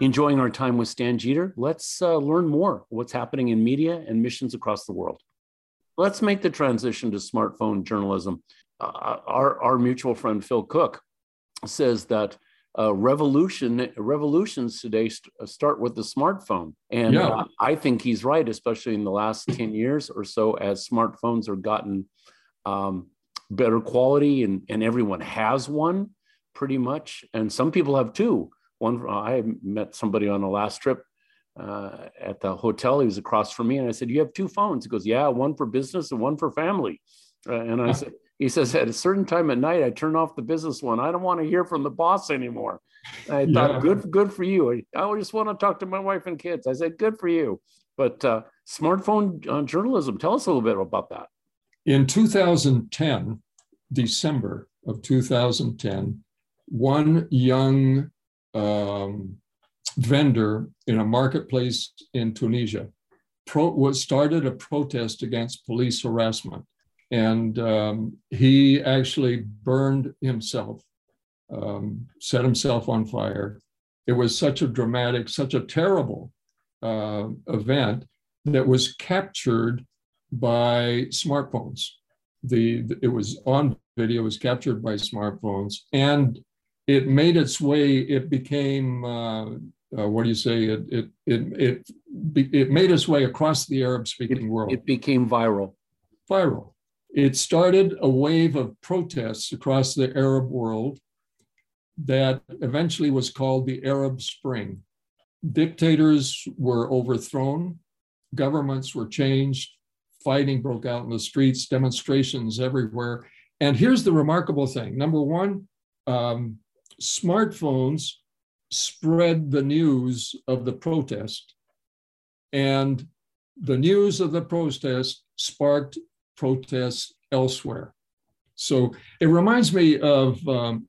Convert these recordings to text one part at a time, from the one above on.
Enjoying our time with Stan Jeter, let's uh, learn more what's happening in media and missions across the world. Let's make the transition to smartphone journalism. Uh, our, our mutual friend Phil Cook says that uh, revolution revolutions today st- uh, start with the smartphone, and yeah. uh, I think he's right, especially in the last ten years or so, as smartphones are gotten um, better quality, and and everyone has one pretty much, and some people have two. One, I met somebody on the last trip uh, at the hotel. He was across from me, and I said, "You have two phones?" He goes, "Yeah, one for business and one for family." Uh, and I said, "He says at a certain time at night, I turn off the business one. I don't want to hear from the boss anymore." I yeah. thought, "Good, good for you." I just want to talk to my wife and kids. I said, "Good for you." But uh, smartphone uh, journalism. Tell us a little bit about that. In 2010, December of 2010, one young um, vendor in a marketplace in Tunisia pro, was started a protest against police harassment. And um, he actually burned himself, um, set himself on fire. It was such a dramatic, such a terrible uh, event that was captured by smartphones. The, it was on video, was captured by smartphones, and it made its way. It became uh, uh, what do you say? It it it it, it made its way across the Arab-speaking world. It became viral. Viral. It started a wave of protests across the Arab world that eventually was called the Arab Spring. Dictators were overthrown, governments were changed, fighting broke out in the streets, demonstrations everywhere. And here's the remarkable thing number one, um, smartphones spread the news of the protest, and the news of the protest sparked protests elsewhere. So it reminds me of, um,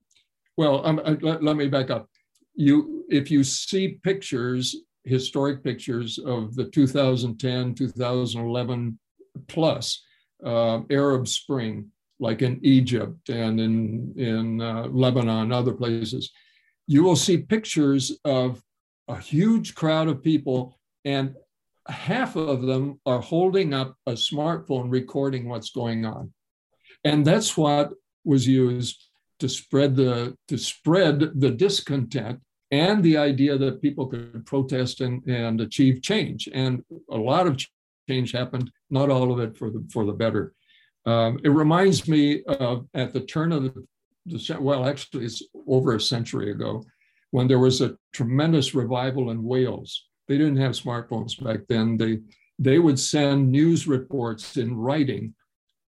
well, um, uh, let, let me back up. You, if you see pictures, historic pictures of the 2010, 2011 plus uh, Arab Spring, like in Egypt and in, in uh, Lebanon, other places, you will see pictures of a huge crowd of people, and half of them are holding up a smartphone recording what's going on. And that's what was used to spread the to spread the discontent and the idea that people could protest and, and achieve change. And a lot of change happened, not all of it for the for the better. Um, it reminds me of at the turn of the, the, well, actually, it's over a century ago when there was a tremendous revival in Wales. They didn't have smartphones back then. They they would send news reports in writing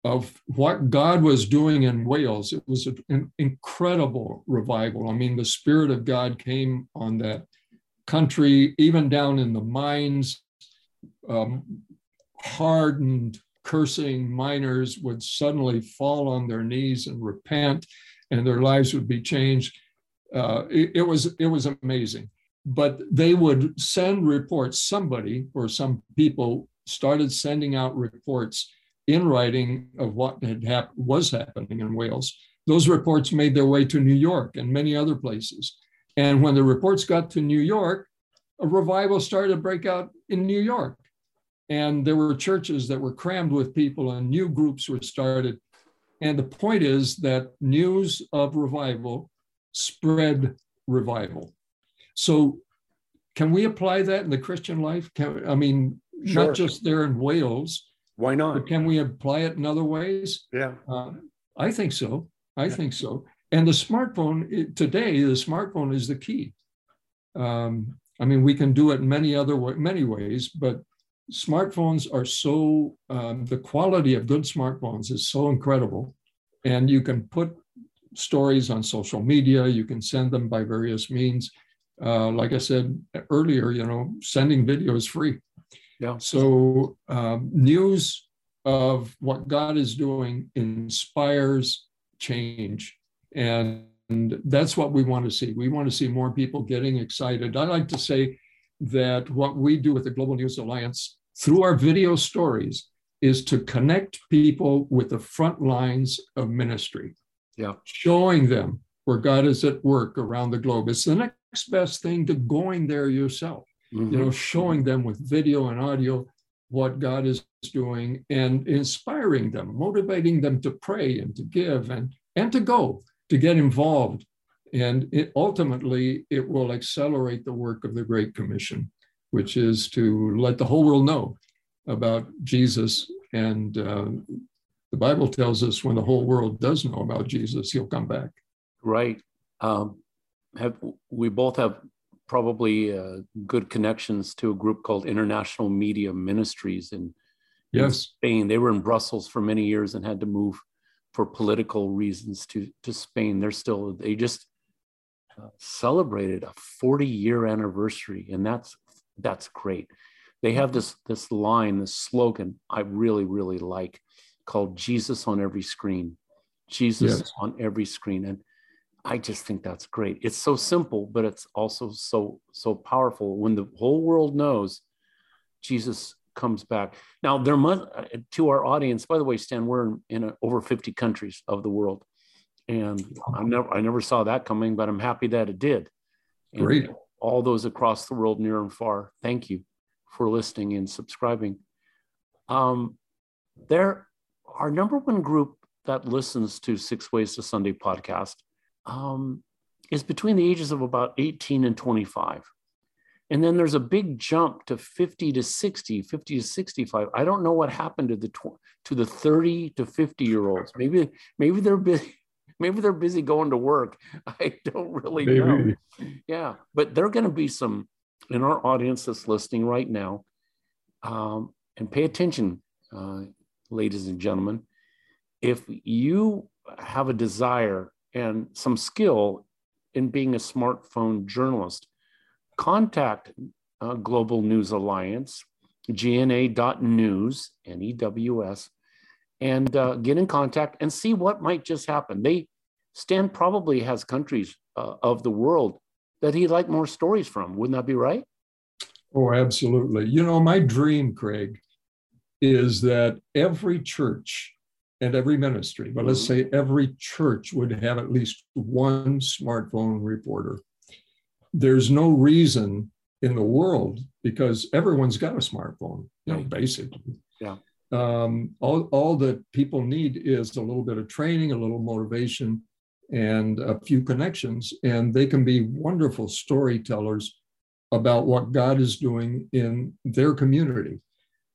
of what God was doing in Wales. It was an incredible revival. I mean, the Spirit of God came on that country, even down in the mines. Um, hardened cursing miners would suddenly fall on their knees and repent, and their lives would be changed. Uh, it, it, was it was amazing. But they would send reports. Somebody or some people started sending out reports in writing of what had hap- was happening in Wales. Those reports made their way to New York and many other places. And when the reports got to New York, a revival started to break out in New York. And there were churches that were crammed with people, and new groups were started. And the point is that news of revival spread revival. So, can we apply that in the Christian life? Can, I mean, sure. not just there in Wales. Why not? But can we apply it in other ways? Yeah. Uh, I think so. I yeah. think so. And the smartphone today, the smartphone is the key. Um, I mean, we can do it many other way, many ways, but smartphones are so, um, the quality of good smartphones is so incredible. And you can put stories on social media, you can send them by various means. Uh, like I said earlier, you know, sending video is free. Yeah. So um, news of what God is doing inspires change. And that's what we want to see. We want to see more people getting excited. I like to say that what we do with the Global News Alliance through our video stories is to connect people with the front lines of ministry. Yeah. Showing them where God is at work around the globe. It's the next best thing to going there yourself. Mm-hmm. You know, showing them with video and audio what God is doing and inspiring them, motivating them to pray and to give and, and to go, to get involved. And it, ultimately, it will accelerate the work of the Great Commission, which is to let the whole world know about Jesus. And uh, the Bible tells us when the whole world does know about Jesus, he'll come back. Right. Um, have we both have probably uh, good connections to a group called International Media Ministries in, yes. in Spain. They were in Brussels for many years and had to move for political reasons to to Spain. They're still they just uh, celebrated a 40 year anniversary, and that's that's great. They have this this line, this slogan I really really like, called "Jesus on every screen." Jesus yes. on every screen, and I just think that's great. It's so simple, but it's also so so powerful when the whole world knows Jesus comes back. Now there must uh, to our audience. By the way, Stan, we're in, in a, over 50 countries of the world, and I never I never saw that coming, but I'm happy that it did. And great. All those across the world, near and far. Thank you for listening and subscribing. Um, there, our number one group that listens to Six Ways to Sunday podcast um, is between the ages of about 18 and 25. And then there's a big jump to 50 to 60, 50 to 65. I don't know what happened to the tw- to the 30 to 50 year olds. Maybe maybe they're busy maybe they're busy going to work. I don't really maybe. know. Yeah, but there are going to be some in our audience that's listening right now. Um, and pay attention, uh, ladies and gentlemen. If you have a desire and some skill in being a smartphone journalist, contact uh, Global News Alliance, gna.news, N-E-W-S, and uh, get in contact and see what might just happen. They, Stan probably has countries uh, of the world that he'd like more stories from. Wouldn't that be right? Oh, absolutely. You know, my dream, Craig, is that every church and every ministry, but let's mm-hmm. say every church would have at least one smartphone reporter. There's no reason in the world because everyone's got a smartphone, you know, basically. Yeah. Um, all, all that people need is a little bit of training, a little motivation, and a few connections, and they can be wonderful storytellers about what God is doing in their community.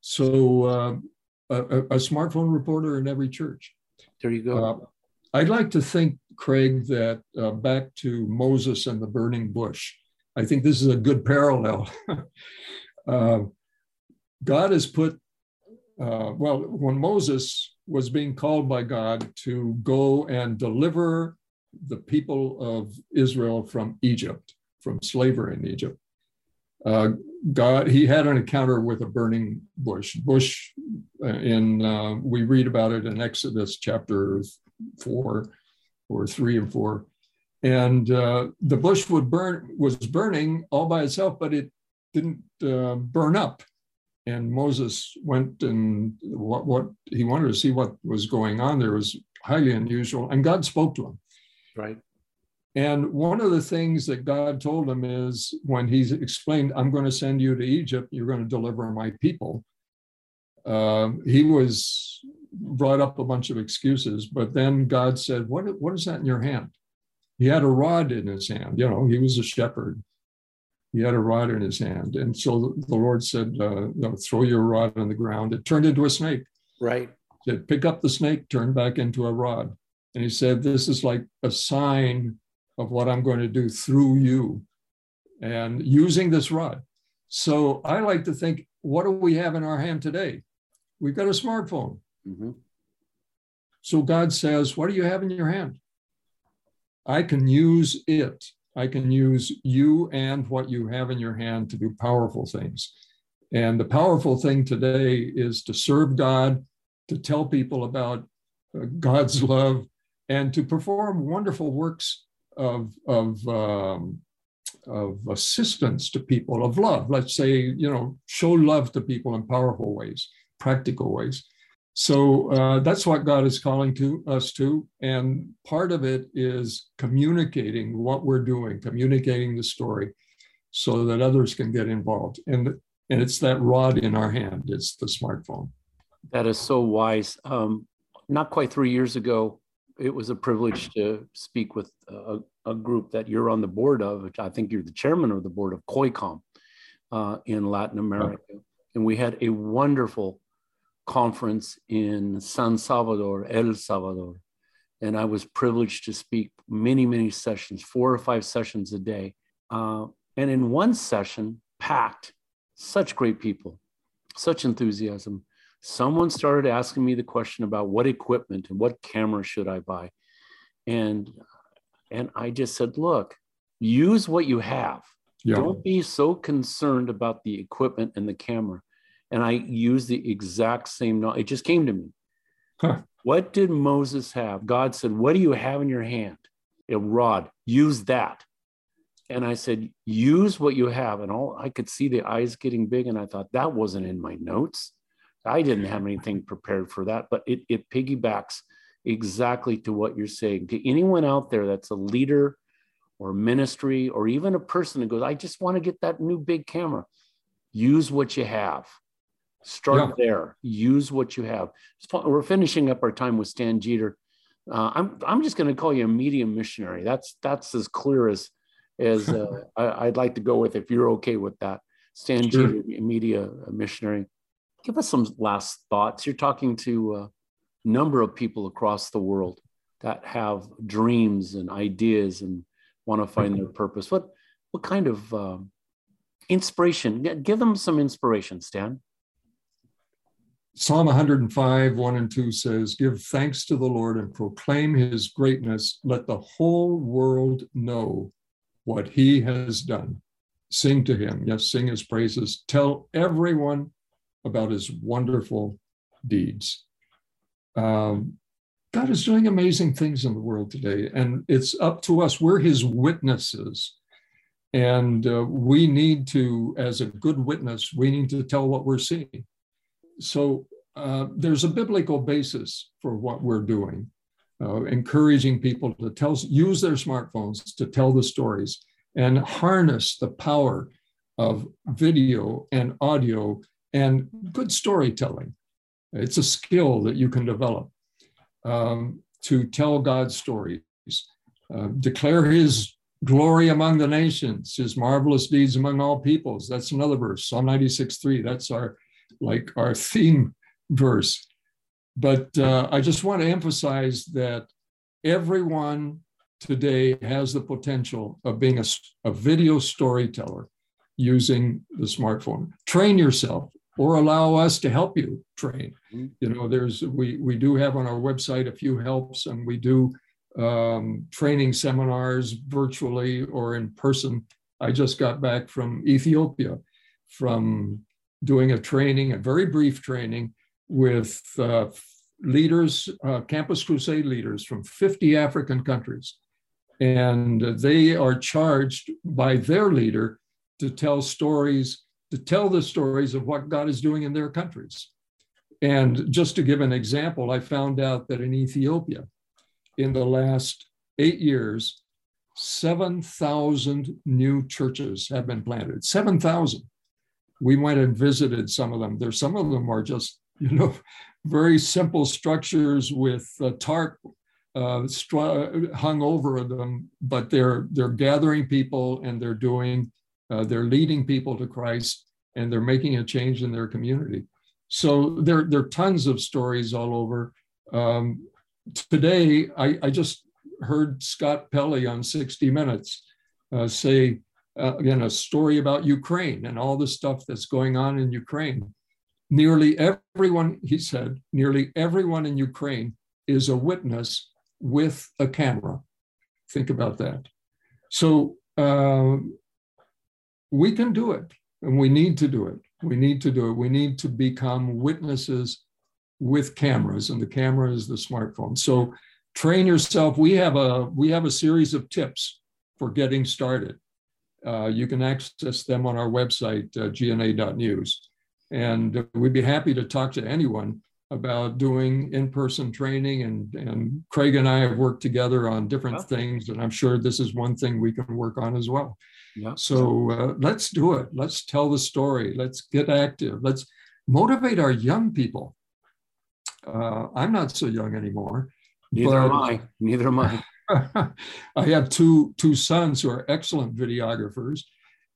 So uh, a, a, smartphone reporter in every church. There you go. Uh, I'd like to think, Craig, that uh, back to Moses and the burning bush, I think this is a good parallel. uh, God has put, uh, well, when Moses was being called by God to go and deliver the people of Israel from Egypt, from slavery in Egypt, uh, God, he had an encounter with a burning bush. Bush, uh, in uh, we read about it in Exodus chapter four, or three and four, and uh, the bush would burn was burning all by itself, but it didn't uh, burn up. And Moses went and what what he wanted to see what was going on there was highly unusual, and God spoke to him. Right. And one of the things that God told him is when he's explained, I'm going to send you to Egypt, you're going to deliver my people. Uh, he was brought up a bunch of excuses, but then God said, what, what is that in your hand? He had a rod in his hand. You know, he was a shepherd. He had a rod in his hand. And so the Lord said, uh, no, throw your rod on the ground. It turned into a snake. Right. He said, pick up the snake, turn back into a rod. And he said, this is like a sign of what I'm going to do through you and using this rod. So I like to think, what do we have in our hand today? We've got a smartphone. Mm-hmm. So God says, What do you have in your hand? I can use it I can use you and what you have in your hand to do powerful things. And the powerful thing today is to serve God, to tell people about uh, God's love, and to perform wonderful works of, of, um, of assistance to people, of love. Let's say, you know, show love to people in powerful ways, practical ways. So uh, that's what God is calling to us to, and part of it is communicating what we're doing, communicating the story, so that others can get involved. And and it's that rod in our hand. It's the smartphone. That is so wise. Um, not quite three years ago, it was a privilege to speak with a, a, group that you're on the board of. Which I think you're the chairman of the board of COICOM uh, in Latin America, and we had a wonderful conference in San Salvador, El Salvador. And I was privileged to speak many, many sessions, four or five sessions a day. Uh, and in one session, packed, such great people, such enthusiasm. Someone started asking me the question about what equipment and what camera should I buy. And, and I just said, look, use what you have. Yeah. Don't be so concerned about the equipment and the camera and I used the exact same. It just came to me. Huh. What did Moses have? God said, What do you have in your hand? A rod. Use that. And I said, Use what you have. And all I could see the eyes getting big. And I thought, That wasn't in my notes. I didn't have anything prepared for that, but it, it piggybacks exactly to what you're saying. To anyone out there that's a leader or ministry or even a person that goes, I just want to get that new big camera, use what you have. Start yeah. there. Use what you have. We're finishing up our time with Stan Jeter. Uh, I'm I'm just going to call you a media missionary. That's that's as clear as as uh, I, would like to go with. If you're okay with that, Stan sure. Jeter, media missionary. Give us some last thoughts. You're talking to a number of people across the world that have dreams and ideas and want to find their purpose. What what kind of um, inspiration? Give them some inspiration, Stan. Psalm 105, 1 and 2 says, Give thanks to the Lord and proclaim his greatness. Let the whole world know what he has done. Sing to him. Yes, sing his praises. Tell everyone about his wonderful deeds. Um, God is doing amazing things in the world today, and it's up to us. We're his witnesses. And uh, we need to, as a good witness, we need to tell what we're seeing so uh, there's a biblical basis for what we're doing, uh, encouraging people to tell, use their smartphones to tell the stories and harness the power of video and audio and good storytelling. It's a skill that you can develop um, to tell God's stories, uh, declare His glory among the nations, His marvelous deeds among all peoples. That's another verse, Psalm 96 3. That's our like our theme verse. But uh, I just want to emphasize that everyone today has the potential of being a, a video storyteller using the smartphone. Train yourself or allow us to help you train. Mm-hmm. You know, there's we we do have on our website a few helps, and we do um, training seminars virtually or in person. I just got back from Ethiopia, from doing a training, a very brief training with uh, leaders, uh, Campus Crusade leaders from 50 African countries. And they are charged by their leader to tell stories, to tell the stories of what God is doing in their countries. And just to give an example, I found out that in Ethiopia, in the last eight years, 7,000 new churches have been planted. 7,000 we went and visited some of them. There's some of them are just, you know, very simple structures with tarp uh, hung over them, but they're they're gathering people and they're doing, uh, they're leading people to Christ and they're making a change in their community. So there, there are tons of stories all over. Um, today, I, I just heard Scott Pelley on 60 Minutes uh, say uh, again, a story about Ukraine and all the stuff that's going on in Ukraine. Nearly everyone, he said, nearly everyone in Ukraine is a witness with a camera. Think about that. So uh, we can do it and we need to do it. We need to do it. We need to become witnesses with cameras, and the camera is the smartphone. So train yourself. We have a we have a series of tips for getting started. Uh, you can access them on our website, uh, gna.news. And we'd be happy to talk to anyone about doing in-person training and, and Craig and I have worked together on different things and I'm sure this is one thing we can work on as well. Yeah. So uh, let's do it. Let's tell the story. Let's get active. Let's motivate our young people. Uh, I'm not so young anymore. Neither am I. Neither am I. I have two two sons who are excellent videographers,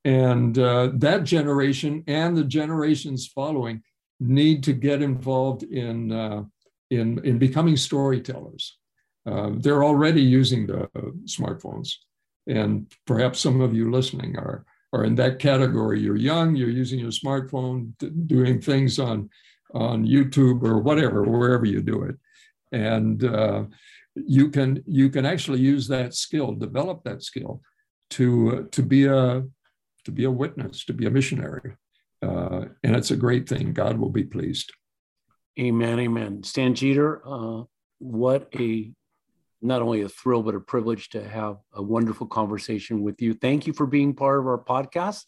and uh, that generation and the generations following need to get involved in uh, in in becoming storytellers. Uh, they're already using the smartphones, and perhaps some of you listening are are in that category. You're young, you're using your smartphone, doing things on on YouTube or whatever, wherever you do it, and uh, you can you can actually use that skill, develop that skill, to to be a to be a witness, to be a missionary, uh, and it's a great thing. God will be pleased. Amen. Amen. Stan Jeter, uh, what a not only a thrill but a privilege to have a wonderful conversation with you. Thank you for being part of our podcast,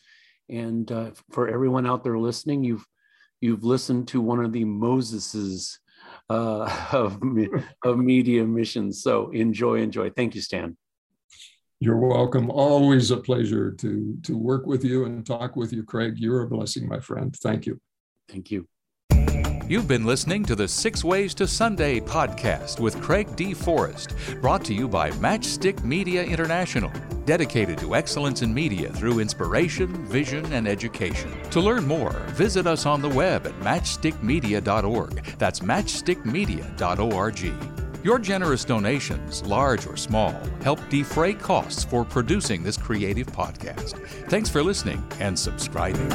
and uh, for everyone out there listening, you've you've listened to one of the Moseses uh, of, of media missions. So enjoy, enjoy. Thank you, Stan. You're welcome. Always a pleasure to, to work with you and talk with you, Craig. You're a blessing, my friend. Thank you. Thank you. You've been listening to the Six Ways to Sunday podcast with Craig D. Forrest, brought to you by Matchstick Media International, dedicated to excellence in media through inspiration, vision, and education. To learn more, visit us on the web at matchstickmedia.org. That's matchstickmedia.org. Your generous donations, large or small, help defray costs for producing this creative podcast. Thanks for listening and subscribing.